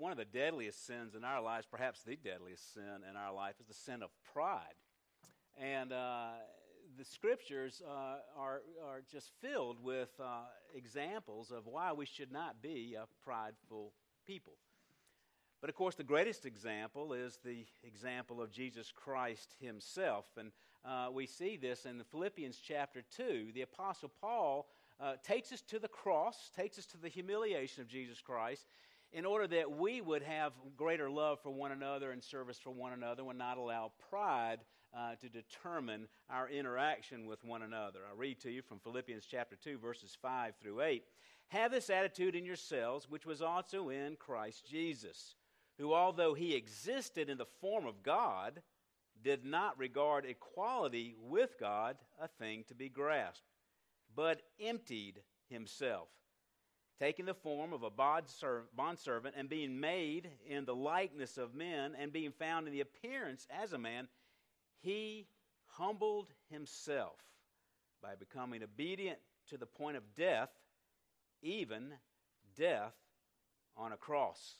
one of the deadliest sins in our lives, perhaps the deadliest sin in our life, is the sin of pride. And uh, the scriptures uh, are, are just filled with uh, examples of why we should not be a prideful people. But of course, the greatest example is the example of Jesus Christ himself. And uh, we see this in the Philippians chapter 2. The Apostle Paul uh, takes us to the cross, takes us to the humiliation of Jesus Christ, in order that we would have greater love for one another and service for one another and not allow pride uh, to determine our interaction with one another. I read to you from Philippians chapter 2, verses 5 through 8. Have this attitude in yourselves, which was also in Christ Jesus, who, although he existed in the form of God, did not regard equality with God a thing to be grasped, but emptied himself, taking the form of a bondservant and being made in the likeness of men and being found in the appearance as a man he humbled himself by becoming obedient to the point of death, even death on a cross.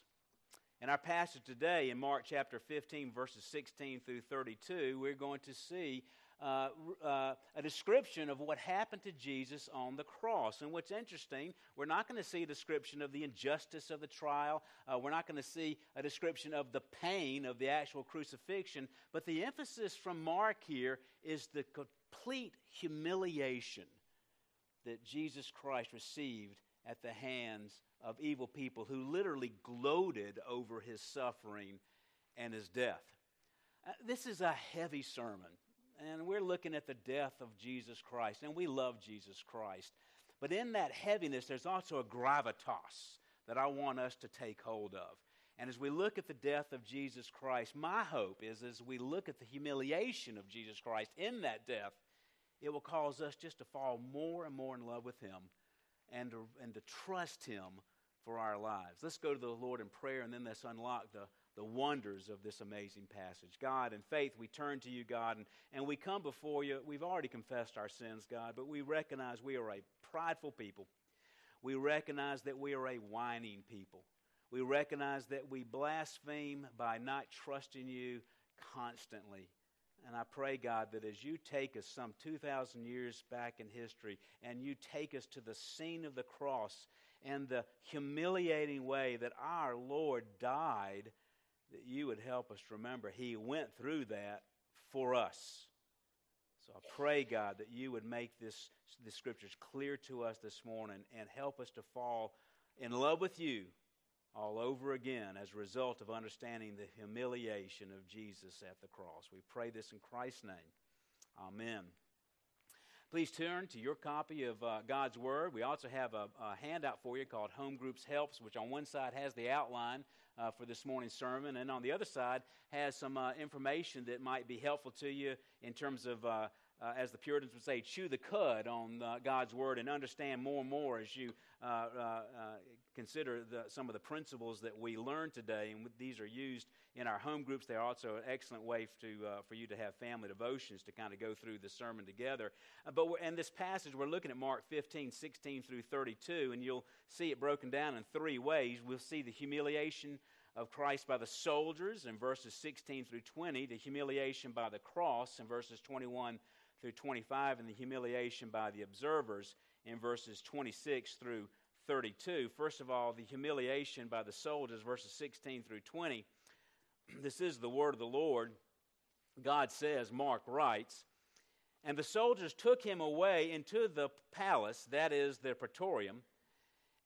In our passage today, in Mark chapter 15, verses 16 through 32, we're going to see uh, uh, a description of what happened to Jesus on the cross. And what's interesting, we're not going to see a description of the injustice of the trial. Uh, we're not going to see a description of the pain of the actual crucifixion. But the emphasis from Mark here is the complete humiliation that Jesus Christ received at the hands of evil people who literally gloated over his suffering and his death. Uh, this is a heavy sermon and we're looking at the death of Jesus Christ, and we love Jesus Christ. But in that heaviness, there's also a gravitas that I want us to take hold of. And as we look at the death of Jesus Christ, my hope is as we look at the humiliation of Jesus Christ in that death, it will cause us just to fall more and more in love with Him and to, and to trust Him for our lives. Let's go to the Lord in prayer, and then let's unlock the the wonders of this amazing passage. God, in faith, we turn to you, God, and, and we come before you. We've already confessed our sins, God, but we recognize we are a prideful people. We recognize that we are a whining people. We recognize that we blaspheme by not trusting you constantly. And I pray, God, that as you take us some 2,000 years back in history and you take us to the scene of the cross and the humiliating way that our Lord died that you would help us remember He went through that for us. So I pray, God, that you would make this, the scriptures clear to us this morning and help us to fall in love with you all over again as a result of understanding the humiliation of Jesus at the cross. We pray this in Christ's name. Amen. Please turn to your copy of uh, God's Word. We also have a, a, handout for you called Home Groups Helps, which on one side has the outline uh, for this morning's sermon, and on the other side has some uh, information that might be helpful to you in terms of, uh, uh, as the Puritans would say, chew the cud on uh, God's Word and understand more and more as you consider the, some of the principles that we learn today. And these are used in our home groups. They're also an excellent way to, for you to have family devotions to kind of go through the sermon together. but in this passage, we're looking at Mark 15, 16 through 32, and you'll see it broken down in three ways. We'll see the humiliation of Christ by the soldiers in verses 16 through 20, the humiliation by the cross in verses 21 through 25, and the humiliation by the observers in verses 26 through 32. First of all, the humiliation by the soldiers, verses 16 through 20. This is the word of the Lord. God says, Mark writes, And the soldiers took him away into the palace, that is, the praetorium,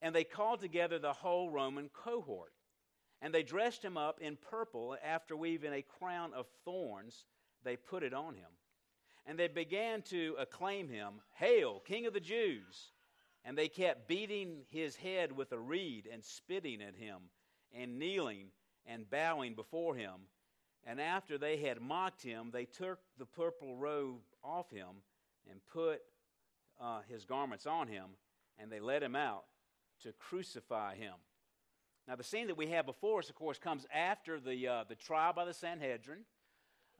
and they called together the whole Roman cohort. And they dressed him up in purple, after weaving a crown of thorns, they put it on him. And they began to acclaim him, Hail, King of the Jews! And they kept beating his head with a reed and spitting at him, and kneeling and bowing before him. And after they had mocked him, they took the purple robe off him and put uh, his garments on him, and they led him out to crucify him. Now, the scene that we have before us, of course, comes after the, uh, the trial by the Sanhedrin.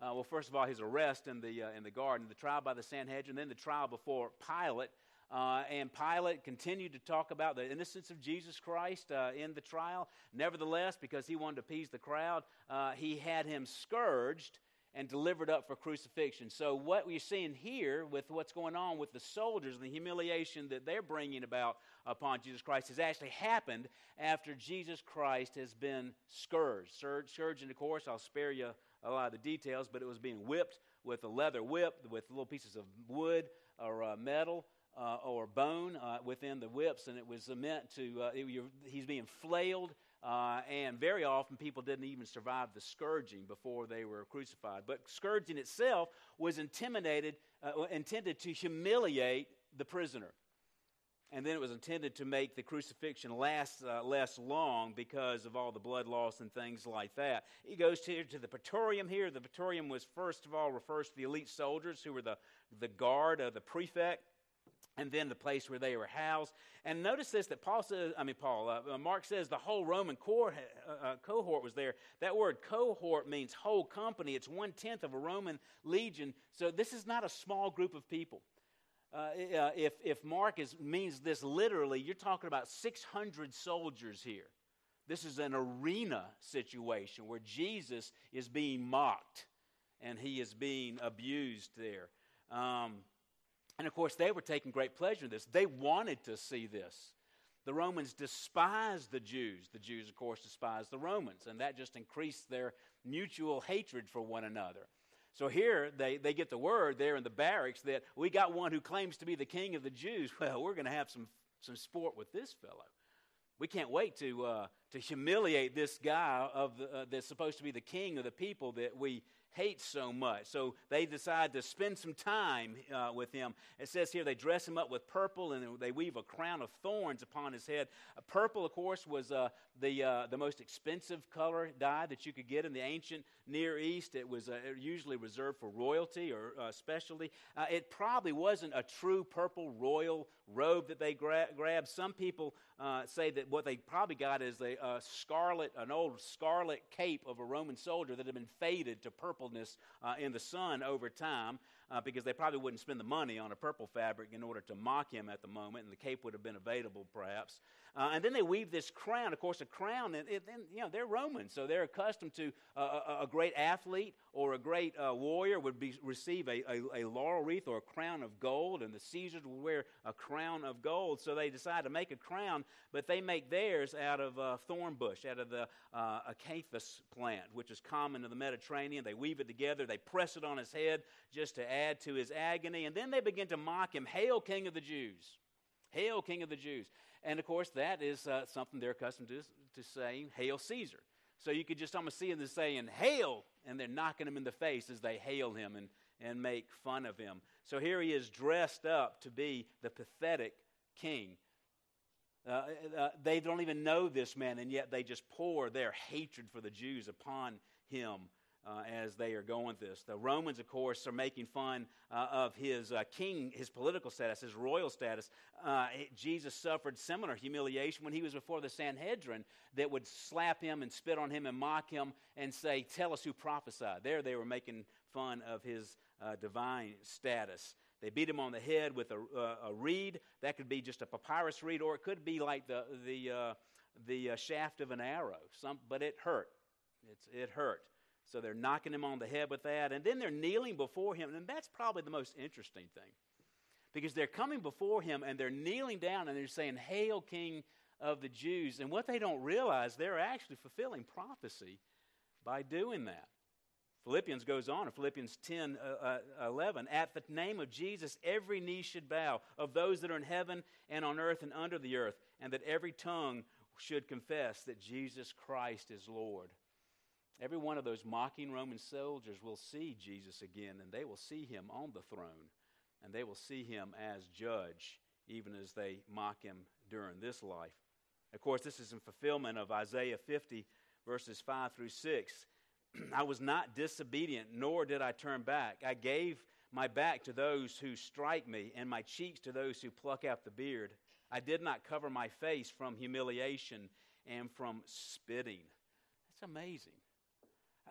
Uh, well, first of all, his arrest in the, uh, in the garden, the trial by the Sanhedrin, then the trial before Pilate. Uh, and Pilate continued to talk about the innocence of Jesus Christ uh, in the trial. Nevertheless, because he wanted to appease the crowd, uh, he had him scourged and delivered up for crucifixion. So, what we're seeing here with what's going on with the soldiers and the humiliation that they're bringing about upon Jesus Christ has actually happened after Jesus Christ has been scourged. Scourging, of course, I'll spare you a lot of the details, but it was being whipped with a leather whip with little pieces of wood or uh, metal. Uh, or bone uh, within the whips, and it was meant to. Uh, it, he's being flailed uh, and very often people didn't even survive the scourging before they were crucified. But scourging itself was intimidated, intended to humiliate the prisoner. And then it was intended to make the crucifixion last uh, less long because of all the blood loss and things like that. He goes to, to the praetorium here. The praetorium was, first of all, refers to the elite soldiers who were the, the guard of the prefect and then the place where they were housed. And notice this that Paul says, I mean, Paul, uh, uh Mark says the whole Roman uh, uh, cohort was there. That word cohort means whole company, it's one tenth of a Roman legion. So this is not a small group of people. Uh, uh, if, if Mark is, means this literally, you're talking about 600 soldiers here. This is an arena situation where Jesus is being mocked and he is being abused there. Um, and of course, they were taking great pleasure in this. They wanted to see this. The Romans despised the Jews. The Jews, of course, despised the Romans, and that just increased their mutual hatred for one another. So here they, they get the word there in the barracks that we got one who claims to be the king of the Jews. Well, we're going to have some, some sport with this fellow. We can't wait to, uh, to humiliate this guy of the, uh, that's supposed to be the king of the people that we hate so much. So they decide to spend some time uh, with him. It says here they dress him up with purple and they weave a crown of thorns upon his head. Uh, purple, of course, was uh, the, uh, the most expensive color dye that you could get in the ancient Near East. It was uh, usually reserved for royalty or uh, specialty. it probably wasn't a true purple royal robe that they gra- grabbed. Some people say that what they probably got is a, a scarlet, an old scarlet cape of a Roman soldier that had been faded to purpleness uh, in the sun over time uh, because they probably wouldn't spend the money on a purple fabric in order to mock him at the moment, and the cape would have been available perhaps. Uh, and then they weave this crown. Of course, a crown, and, it, you know, they're Romans, so they're accustomed to a, a great athlete or a great uh, warrior would be, receive a, a, a, laurel wreath or a crown of gold, and the Caesars would wear a crown of gold. So they decide to make a crown, but they make theirs out of a thorn bush, out of the uh, acanthus plant, which is common in the Mediterranean. They weave it together, they press it on his head just to add to his agony, and then they begin to mock him Hail, King of the Jews! Hail, King of the Jews! And of course, that is uh, something they're accustomed to, to saying, Hail Caesar. So you could just almost see them saying, Hail! And they're knocking him in the face as they hail him and, and make fun of him. So here he is dressed up to be the pathetic king. Uh, uh, they don't even know this man, and yet they just pour their hatred for the Jews upon him uh, as they are going this. The Romans, of course, are making fun uh, of his uh, king, his political status, his royal status. Uh, Jesus suffered similar humiliation when he was before the Sanhedrin that would slap him and spit on him and mock him and say, Tell us who prophesied. There they were making fun of his uh, divine status. They beat him on the head with a, uh, a, reed. That could be just a papyrus reed, or it could be like the, the, the shaft of an arrow. Some, but it hurt. It's, it hurt. So they're knocking him on the head with that. And then they're kneeling before him. And that's probably the most interesting thing. Because they're coming before him and they're kneeling down and they're saying, Hail, King of the Jews. And what they don't realize, they're actually fulfilling prophecy by doing that. Philippians goes on in Philippians 10 uh, uh, 11. At the name of Jesus, every knee should bow of those that are in heaven and on earth and under the earth, and that every tongue should confess that Jesus Christ is Lord. Every one of those mocking Roman soldiers will see Jesus again, and they will see him on the throne, and they will see him as judge, even as they mock him during this life. Of course, this is in fulfillment of Isaiah 50, verses 5 through 6. I was not disobedient, nor did I turn back. I gave my back to those who strike me, and my cheeks to those who pluck out the beard. I did not cover my face from humiliation and from spitting. That's amazing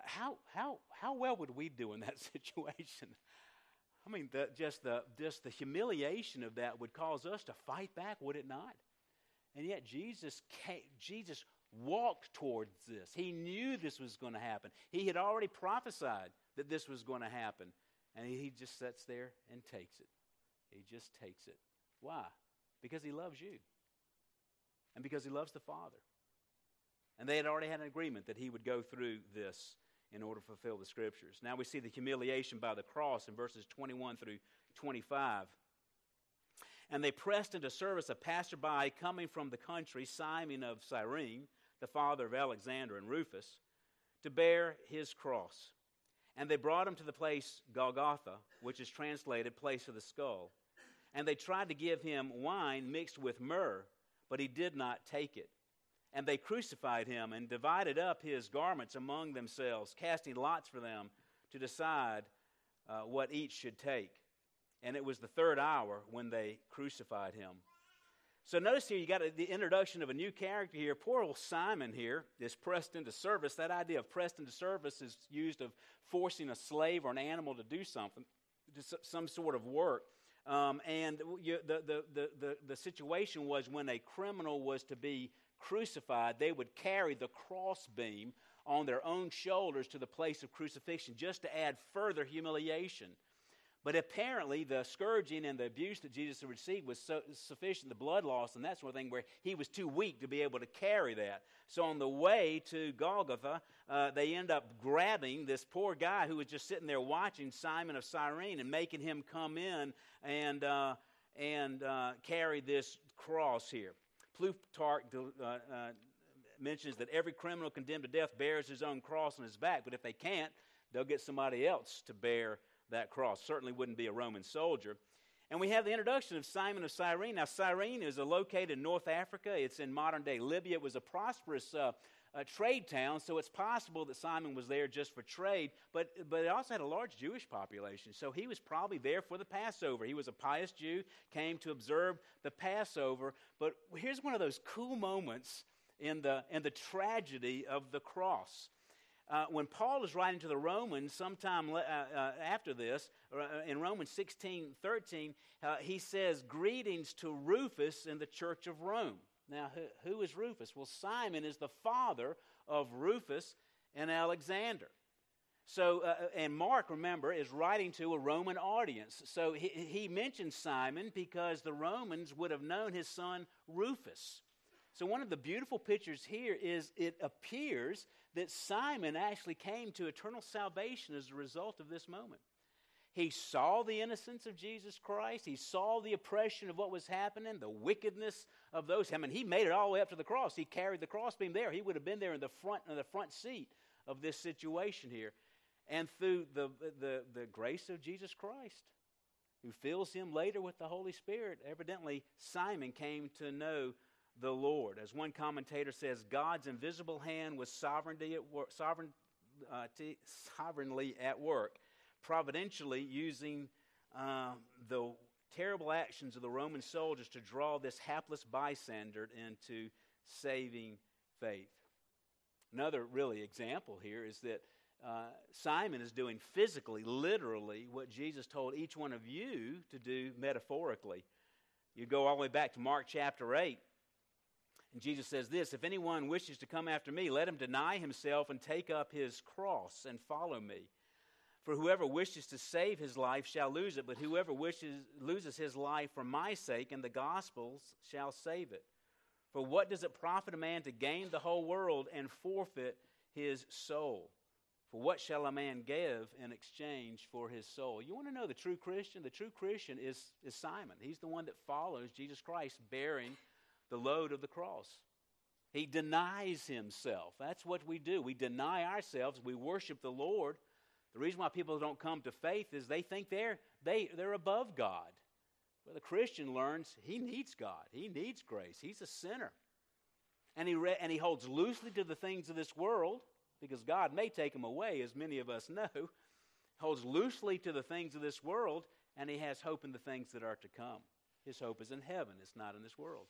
how, how, how well would we do in that situation? I mean, the, just, the, just the humiliation of that would cause us to fight back, would it not? And yet, Jesus, came, Jesus walked towards this. He knew this was going to happen. He had already prophesied that this was going to happen. And he just sits there and takes it. He just takes it. Why? Because he loves you. And because he loves the Father. And they had already had an agreement that he would go through this in order to fulfill the scriptures. Now we see the humiliation by the cross in verses 21 through 25. And they pressed into service a passerby coming from the country, Simon of Cyrene, the father of Alexander and Rufus, to bear his cross. And they brought him to the place Golgotha, which is translated place of the skull. And they tried to give him wine mixed with myrrh, but he did not take it. And they crucified him and divided up his garments among themselves, casting lots for them to decide uh, what each should take. And it was the third hour when they crucified him. So notice here you got the introduction of a new character here. Poor old Simon here is pressed into service. That idea of pressed into service is used of forcing a slave or an animal to do something, just some sort of work. Um, and you, the, the, the, the, the situation was when a criminal was to be crucified, they would carry the crossbeam on their own shoulders to the place of crucifixion just to add further humiliation. But apparently, the scourging and the abuse that Jesus had received was so sufficient, the blood loss and that sort of thing, where he was too weak to be able to carry that. So, on the way to Golgotha, uh, they end up grabbing this poor guy who was just sitting there watching Simon of Cyrene and making him come in and, uh, and uh, carry this cross here. Plutarch uh, uh, mentions that every criminal condemned to death bears his own cross on his back, but if they can't, they'll get somebody else to bear that cross. Certainly wouldn't be a Roman soldier. And we have the introduction of Simon of Cyrene. Now, Cyrene is located in North Africa. It's in modern day Libya. It was a prosperous uh, uh, trade town, so it's possible that Simon was there just for trade, but, but it also had a large Jewish population. So he was probably there for the Passover. He was a pious Jew, came to observe the Passover. But here's one of those cool moments in the, in the tragedy of the cross. Uh, when Paul is writing to the Romans sometime uh, uh, after this, uh, in Romans 16 13, uh, he says, Greetings to Rufus in the church of Rome. Now, who, who is Rufus? Well, Simon is the father of Rufus and Alexander. So, uh, uh, and Mark, remember, is writing to a Roman audience. So he, he mentions Simon because the Romans would have known his son Rufus. So, one of the beautiful pictures here is it appears that Simon actually came to eternal salvation as a result of this moment. He saw the innocence of Jesus Christ. He saw the oppression of what was happening, the wickedness of those. I mean, he made it all the way up to the cross. He carried the crossbeam there. He would have been there in the front in the front seat of this situation here. And through the, the, the grace of Jesus Christ, who fills him later with the Holy Spirit, evidently Simon came to know the Lord. As one commentator says, God's invisible hand was sovereignty at work, uh, sovereignly at work providentially using uh, the terrible actions of the Roman soldiers to draw this hapless bystander into saving faith. Another really example here is that uh, Simon is doing physically, literally, what Jesus told each one of you to do metaphorically. You go all the way back to Mark chapter 8, and Jesus says this If anyone wishes to come after me, let him deny himself and take up his cross and follow me. For whoever wishes to save his life shall lose it, but whoever wishes loses his life for my sake and the gospel's shall save it. For what does it profit a man to gain the whole world and forfeit his soul? For what shall a man give in exchange for his soul? You want to know the true Christian? The true Christian is, is Simon. He's the one that follows Jesus Christ bearing the load of the cross. He denies himself. That's what we do. We deny ourselves. We worship the Lord the reason why people don't come to faith is they think they're, they, they're above God. Well, the Christian learns he needs God, he needs grace, he's a sinner. And he, re- and he holds loosely to the things of this world because God may take him away, as many of us know. Holds loosely to the things of this world, and he has hope in the things that are to come. His hope is in heaven, it's not in this world.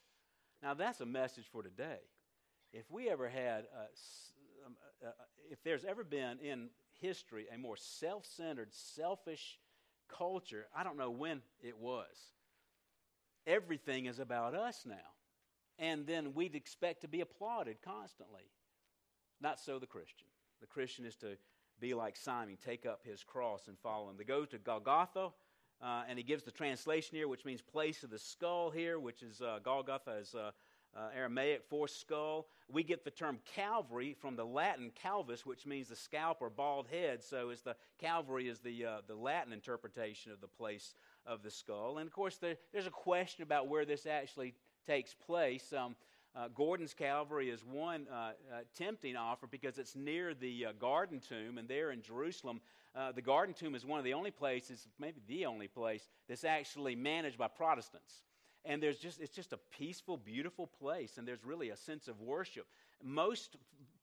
Now, that's a message for today. If we ever had, a, um, if there's ever been in history a more self centered, selfish culture, I don't know when it was. Everything is about us now. And then we'd expect to be applauded constantly. Not so the Christian. The Christian is to be like Simon, take up his cross and follow him. They go to Golgotha, uh, and he gives the translation here, which means place of the skull here, which is uh, Golgotha is uh, Aramaic for skull. We get the term Calvary from the Latin calvus, which means the scalp or bald head. So is the Calvary is the uh, the Latin interpretation of the place of the skull. And of course, there, there's a question about where this actually takes place. Um, uh, Gordon's Calvary is one uh, uh, tempting offer because it's near the uh, Garden Tomb, and there in Jerusalem, the Garden Tomb is one of the only places, maybe the only place, that's actually managed by Protestants and there's just it's just a peaceful beautiful place and there's really a sense of worship. Most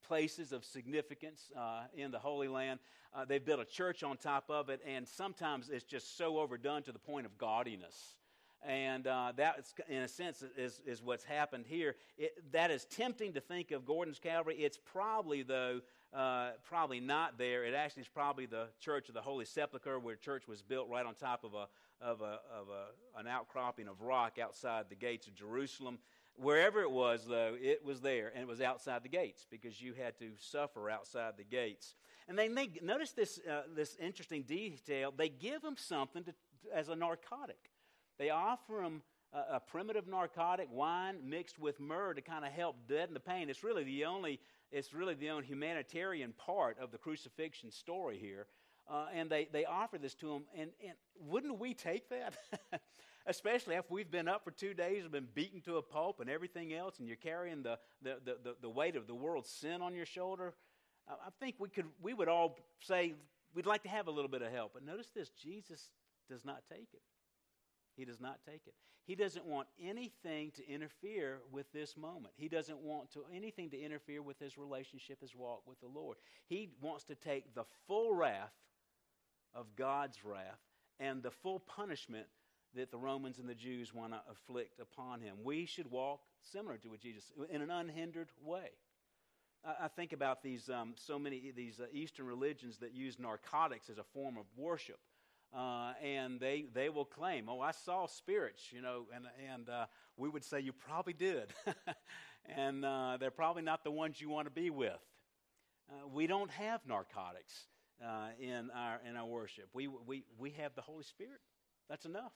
places of significance uh, in the holy land uh, they've built a church on top of it and sometimes it's just so overdone to the point of gaudiness. And uh, that in a sense is, is what's happened here. It, that is tempting to think of gordon's calvary. It's probably though uh, probably not there. It actually is probably the Church of the Holy Sepulchre, where church was built right on top of, a, of, a, of a, an outcropping of rock outside the gates of Jerusalem. Wherever it was, though, it was there, and it was outside the gates because you had to suffer outside the gates. And they notice this, uh, this interesting detail. They give him something to, as a narcotic. They offer him a, a primitive narcotic, wine mixed with myrrh, to kind of help deaden the pain. It's really the only it's really the only humanitarian part of the crucifixion story here. Uh, and they, they offer this to him. And, and wouldn't we take that? Especially after we've been up for two days and been beaten to a pulp and everything else, and you're carrying the, the, the, the weight of the world's sin on your shoulder. I think we, could, we would all say we'd like to have a little bit of help. But notice this Jesus does not take it. He does not take it. He doesn't want anything to interfere with this moment. He doesn't want to anything to interfere with his relationship, his walk with the Lord. He wants to take the full wrath of God's wrath and the full punishment that the Romans and the Jews want to afflict upon him. We should walk similar to what Jesus in an unhindered way. I, I think about these um, so many these uh, Eastern religions that use narcotics as a form of worship. Uh, and they, they will claim, oh, I saw spirits, you know, and, and uh, we would say you probably did. and uh, they're probably not the ones you want to be with. Uh, we don't have narcotics uh, in, our, in our worship. We, we, we have the Holy Spirit. That's enough.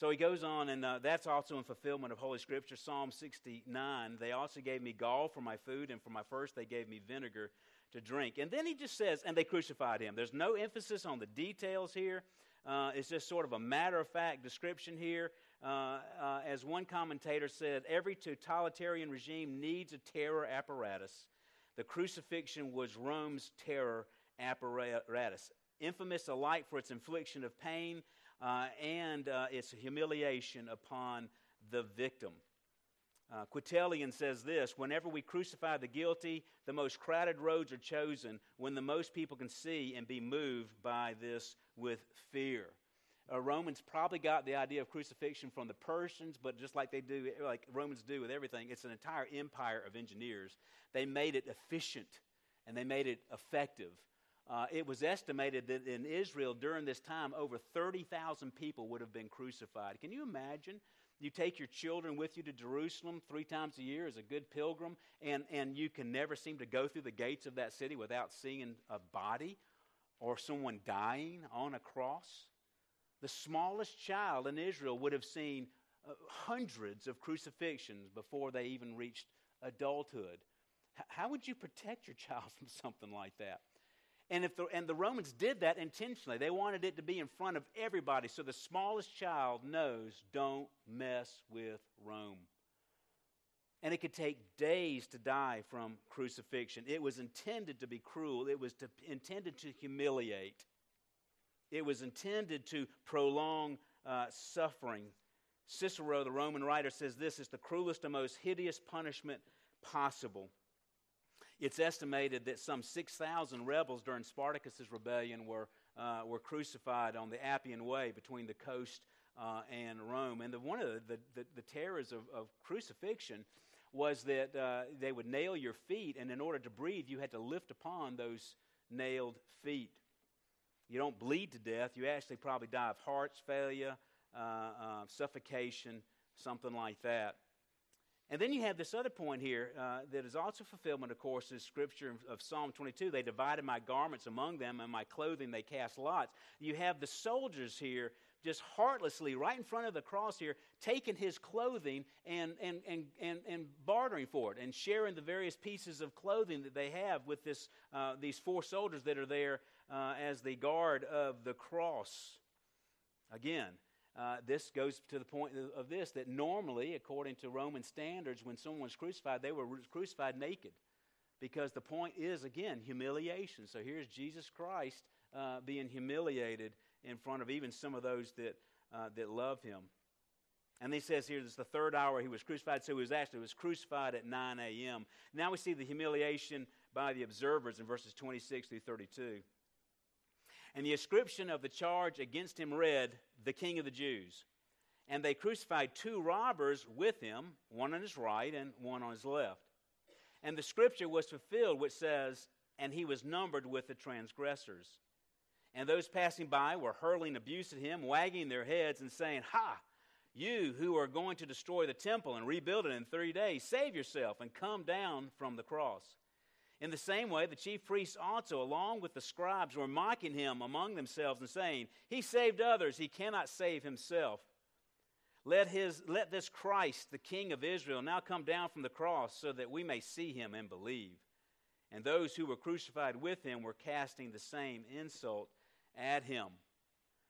So he goes on, and uh, that's also in fulfillment of Holy Scripture. Psalm 69. They also gave me gall for my food, and for my first, they gave me vinegar to drink. And then he just says, and they crucified him. There's no emphasis on the details here. Uh, it's just sort of a matter of fact description here. Uh, uh, as one commentator said, every totalitarian regime needs a terror apparatus. The crucifixion was Rome's terror apparatus, infamous alike for its infliction of pain uh, and uh, its humiliation upon the victim. Uh, says this Whenever we crucify the guilty, the most crowded roads are chosen when the most people can see and be moved by this with fear. Uh, Romans probably got the idea of crucifixion from the Persians, but just like they do, like Romans do with everything, it's an entire empire of engineers. They made it efficient and they made it effective. Uh, it was estimated that in Israel during this time, over 30,000 people would have been crucified. Can you imagine you take your children with you to Jerusalem three times a year as a good pilgrim, and, and you can never seem to go through the gates of that city without seeing a body or someone dying on a cross. The smallest child in Israel would have seen uh, hundreds of crucifixions before they even reached adulthood. How would you protect your child from something like that? And, if the, and the Romans did that intentionally. They wanted it to be in front of everybody so the smallest child knows don't mess with Rome. And it could take days to die from crucifixion. It was intended to be cruel, it was to, intended to humiliate, it was intended to prolong uh, suffering. Cicero, the Roman writer, says this is the cruelest and most hideous punishment possible. It's estimated that some 6,000 rebels during Spartacus's rebellion were, uh, were crucified on the Appian Way between the coast uh, and Rome. And the, one of the, the, the terrors of, of, crucifixion was that uh, they would nail your feet, and in order to breathe, you had to lift upon those nailed feet. You don't bleed to death. You actually probably die of heart failure, uh, uh, suffocation, something like that. And then you have this other point here uh, that is also fulfillment, of course, is scripture of Psalm 22. They divided my garments among them, and my clothing they cast lots. You have the soldiers here just heartlessly, right in front of the cross here, taking his clothing and, and, and, and, and bartering for it and sharing the various pieces of clothing that they have with this, uh, these four soldiers that are there uh, as the guard of the cross. Again, uh, this goes to the point of this that normally, according to Roman standards, when someone was crucified, they were crucified naked. Because the point is, again, humiliation. So here's Jesus Christ uh, being humiliated in front of even some of those that, uh, that love him. And he says here, this is the third hour he was crucified, so he was actually he was crucified at 9 a.m. Now we see the humiliation by the observers in verses 26 through 32. And the inscription of the charge against him read, The King of the Jews. And they crucified two robbers with him, one on his right and one on his left. And the scripture was fulfilled, which says, And he was numbered with the transgressors. And those passing by were hurling abuse at him, wagging their heads, and saying, Ha! You who are going to destroy the temple and rebuild it in three days, save yourself and come down from the cross. In the same way, the chief priests also, along with the scribes, were mocking him among themselves and saying, He saved others, he cannot save himself. Let, his, let this Christ, the King of Israel, now come down from the cross so that we may see him and believe. And those who were crucified with him were casting the same insult at him.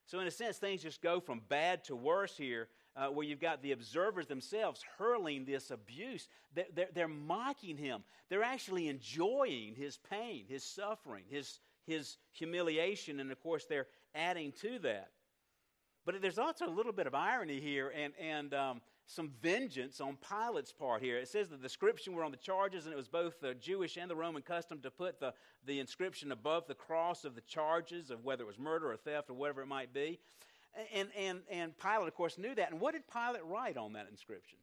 So, in a sense, things just go from bad to worse here uh, where you've got the observers themselves hurling this abuse. They're, they're, they're, mocking him. They're actually enjoying his pain, his suffering, his, his humiliation, and of course, they're adding to that. But there's also a little bit of irony here and, and um, some vengeance on Pilate's part here. It says that the inscription were on the charges, and it was both the Jewish and the Roman custom to put the, the inscription above the cross of the charges of whether it was murder or theft or whatever it might be. And, and, and Pilate, of course, knew that. And what did Pilate write on that inscription?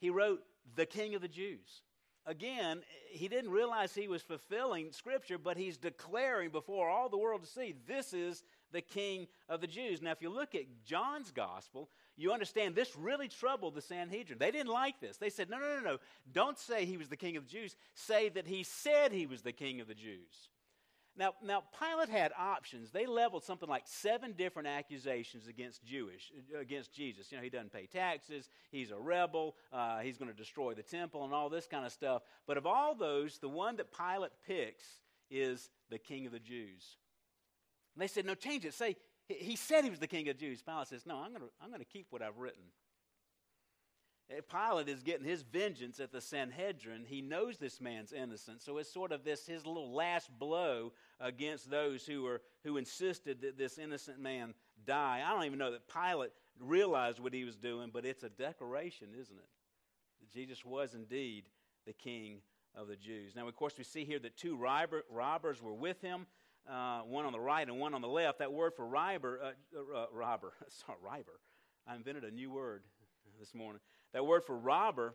He wrote, the King of the Jews. Again, he didn't realize he was fulfilling Scripture, but he's declaring before all the world to see, this is the King of the Jews. Now, if you look at John's Gospel, you understand this really troubled the Sanhedrin. They didn't like this. They said, no, no, no, no. Don't say he was the King of the Jews. Say that he said he was the King of the Jews. Now, now Pilate had options. They leveled something like seven different accusations against Jewish, against Jesus. You know, he doesn't pay taxes. He's a rebel. Uh, he's going to destroy the temple and all this kind of stuff. But of all those, the one that Pilate picks is the King of the Jews. And they said, "No, change it. Say he said he was the King of Jews." Pilate says, "No, I'm going to I'm to keep what I've written." Uh, Pilate is getting his vengeance at the Sanhedrin. He knows this man's innocent, so it's sort of this his little last blow against those who were who insisted that this innocent man die. I don't even know that Pilate realized what he was doing, but it's a declaration, isn't it? That Jesus was indeed the King of the Jews. Now, of course, we see here that two robber, robbers were with him. Uh, one on the right and one on the left. That word for robber, uh, uh, robber, sorry, robber. I invented a new word this morning. That word for robber,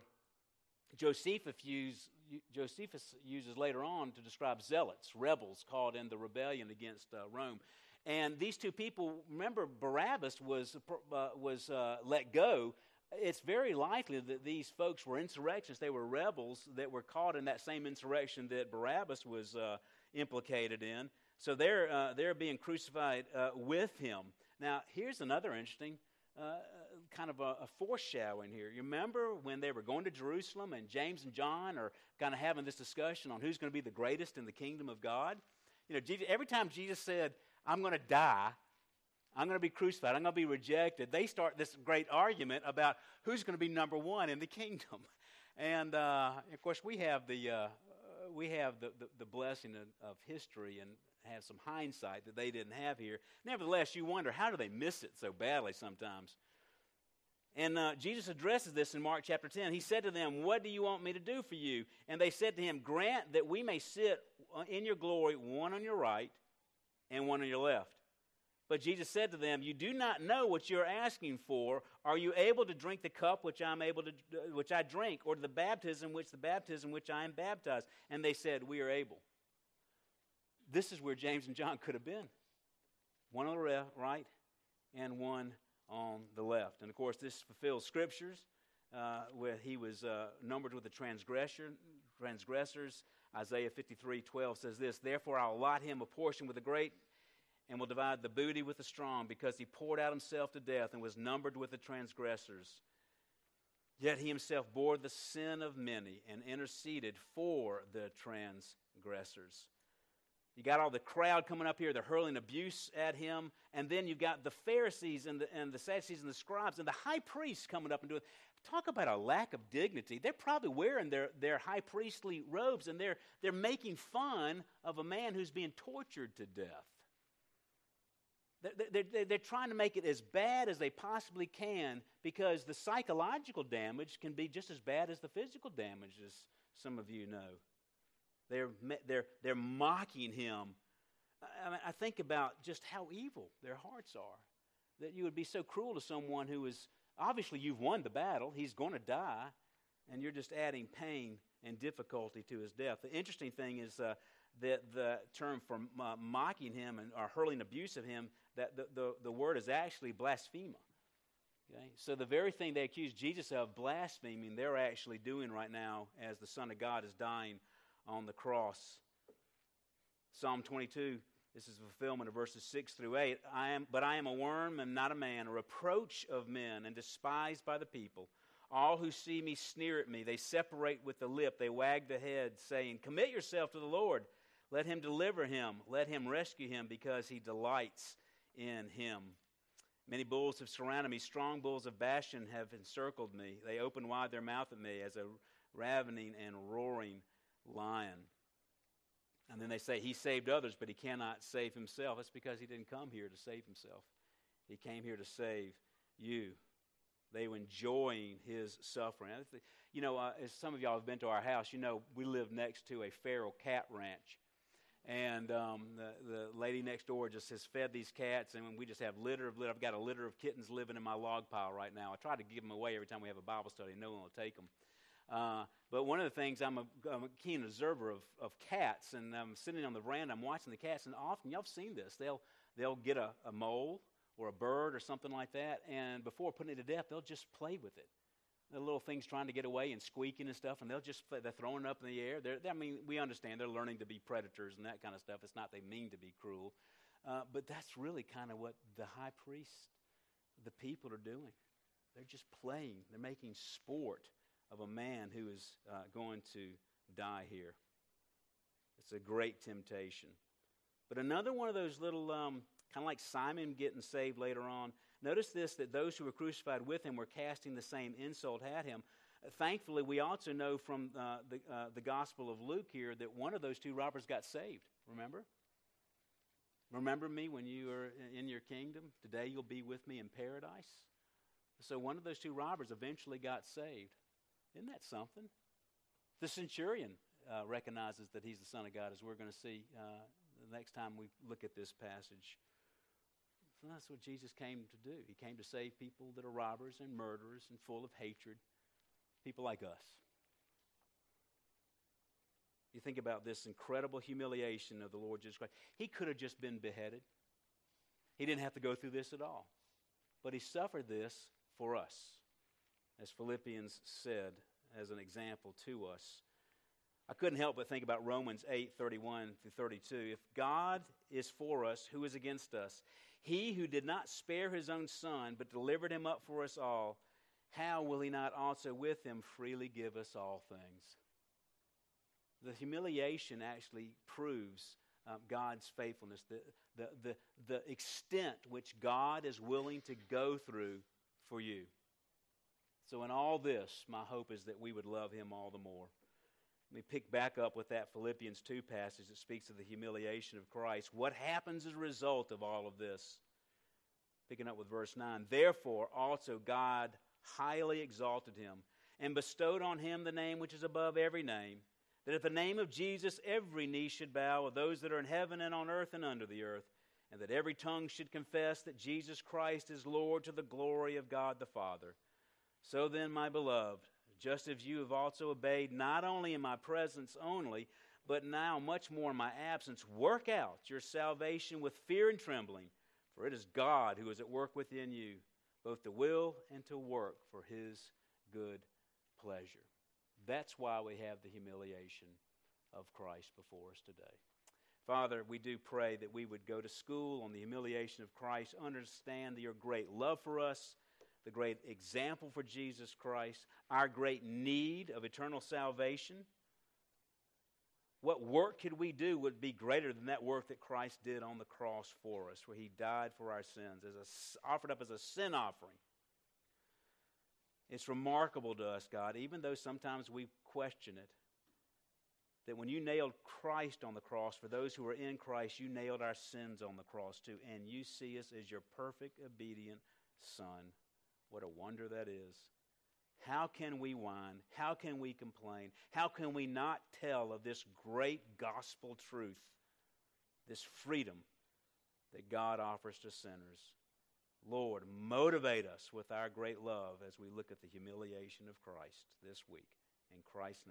Josephus, use, Josephus uses later on to describe zealots, rebels caught in the rebellion against uh, Rome. And these two people, remember, Barabbas was, uh, was uh, let go. It's very likely that these folks were insurrectionists. They were rebels that were caught in that same insurrection that Barabbas was uh, implicated in. So they're, uh, they're being crucified uh, with him. Now, here's another interesting kind of a, a, foreshadowing here. You remember when they were going to Jerusalem and James and John are kind of having this discussion on who's going to be the greatest in the kingdom of God? You know, Jesus, every time Jesus said, I'm going to die, I'm going to be crucified, I'm going to be rejected, they start this great argument about who's going to be number one in the kingdom. And uh, of course, we have the, uh, we have the, the, the blessing of, of history and have some hindsight that they didn't have here. Nevertheless, you wonder how do they miss it so badly sometimes? And uh, Jesus addresses this in Mark chapter 10. He said to them, What do you want me to do for you? And they said to him, Grant that we may sit uh, in your glory, one on your right and one on your left. But Jesus said to them, You do not know what you're asking for. Are you able to drink the cup which I'm able to uh, which I drink, or the baptism which the baptism which I am baptized? And they said, We are able. This is where James and John could have been. one on the right and one on the left. And of course, this fulfills scriptures uh, where he was uh, numbered with the transgressor, transgressors. Isaiah 53 12 says this Therefore, I'll allot him a portion with the great and will divide the booty with the strong, because he poured out himself to death and was numbered with the transgressors. Yet he himself bore the sin of many and interceded for the transgressors. You got all the crowd coming up here, they're hurling abuse at him. And then you've got the Pharisees and the, and the Sadducees and the scribes and the high priests coming up and doing. Talk about a lack of dignity. They're probably wearing their, their high priestly robes and they're, they're making fun of a man who's being tortured to death. They're, they're, they're, trying to make it as bad as they possibly can because the psychological damage can be just as bad as the physical damage, as some of you know. They're, they're, they're mocking him. I, mean, I think about just how evil their hearts are. That you would be so cruel to someone who is obviously you've won the battle, he's going to die, and you're just adding pain and difficulty to his death. The interesting thing is uh, that the term for uh, mocking him and or hurling abuse of him, that the, the, the word is actually blasphema. Okay? So the very thing they accuse Jesus of blaspheming, they're actually doing right now as the Son of God is dying on the cross. Psalm 22, this is fulfillment of verses 6 through 8. I am, but I am a worm and not a man, a reproach of men and despised by the people. All who see me sneer at me. They separate with the lip. They wag the head, saying, Commit yourself to the Lord. Let him deliver him. Let him rescue him, because he delights in him. Many bulls have surrounded me. Strong bulls of Bashan have encircled me. They open wide their mouth at me as a ravening and roaring lion. And then they say he saved others, but he cannot save himself. That's because he didn't come here to save himself. He came here to save you. They were enjoying his suffering. You know, uh, as some of y'all have been to our house, you know we live next to a feral cat ranch. And um, the, the lady next door just has fed these cats, and we just have litter of litter. I've got a litter of kittens living in my log pile right now. I try to give them away every time we have a Bible study. And no one will take them. Uh, but one of the things, I'm a, I'm a keen observer of, of cats, and I'm sitting on the veranda, I'm watching the cats, and often, y'all have seen this, they'll, they'll get a, a mole or a bird or something like that, and before putting it to death, they'll just play with it. The little things trying to get away and squeaking and stuff, and they'll just they're throwing up in the air. They're, I mean, we understand they're learning to be predators and that kind of stuff. It's not they mean to be cruel, uh, but that's really kind of what the high priest, the people are doing. They're just playing. They're making sport of a man who is uh, going to die here. It's a great temptation. But another one of those little, um, kind of like Simon getting saved later on. Notice this that those who were crucified with him were casting the same insult at him. Uh, thankfully, we also know from uh, the, uh, the Gospel of Luke here that one of those two robbers got saved. Remember? Remember me when you are in your kingdom? Today you'll be with me in paradise. So one of those two robbers eventually got saved. Isn't that something? The centurion uh, recognizes that he's the Son of God, as we're going to see uh, the next time we look at this passage. So that's what Jesus came to do. He came to save people that are robbers and murderers and full of hatred, people like us. You think about this incredible humiliation of the Lord Jesus Christ. He could have just been beheaded, he didn't have to go through this at all. But he suffered this for us as Philippians said as an example to us. I couldn't help but think about Romans 8 31 through 32. If God is for us, who is against us? He who did not spare his own son, but delivered him up for us all, how will he not also with him freely give us all things? The humiliation actually proves um, God's faithfulness, the, the, the, the extent which God is willing to go through for you. So, in all this, my hope is that we would love him all the more. Let me pick back up with that Philippians 2 passage that speaks of the humiliation of Christ. What happens as a result of all of this? Picking up with verse 9. Therefore, also God highly exalted him and bestowed on him the name which is above every name, that at the name of Jesus every knee should bow of those that are in heaven and on earth and under the earth, and that every tongue should confess that Jesus Christ is Lord to the glory of God the Father. So then, my beloved, just as you have also obeyed, not only in my presence only, but now much more in my absence, work out your salvation with fear and trembling. For it is God who is at work within you, both to will and to work for his good pleasure. That's why we have the humiliation of Christ before us today. Father, we do pray that we would go to school on the humiliation of Christ, understand your great love for us, the great example for Jesus Christ, our great need of eternal salvation. What work could we do would be greater than that work that Christ did on the cross for us, where he died for our sins, as a, offered up as a sin offering. It's remarkable to us, God, even though sometimes we question it, that when you nailed Christ on the cross, for those who are in Christ, you nailed our sins on the cross too, and you see us as your perfect, obedient Son. What a wonder that is. How can we whine? How can we complain? How can we not tell of this great gospel truth, this freedom that God offers to sinners? Lord, motivate us with our great love as we look at the humiliation of Christ this week. In Christ's name.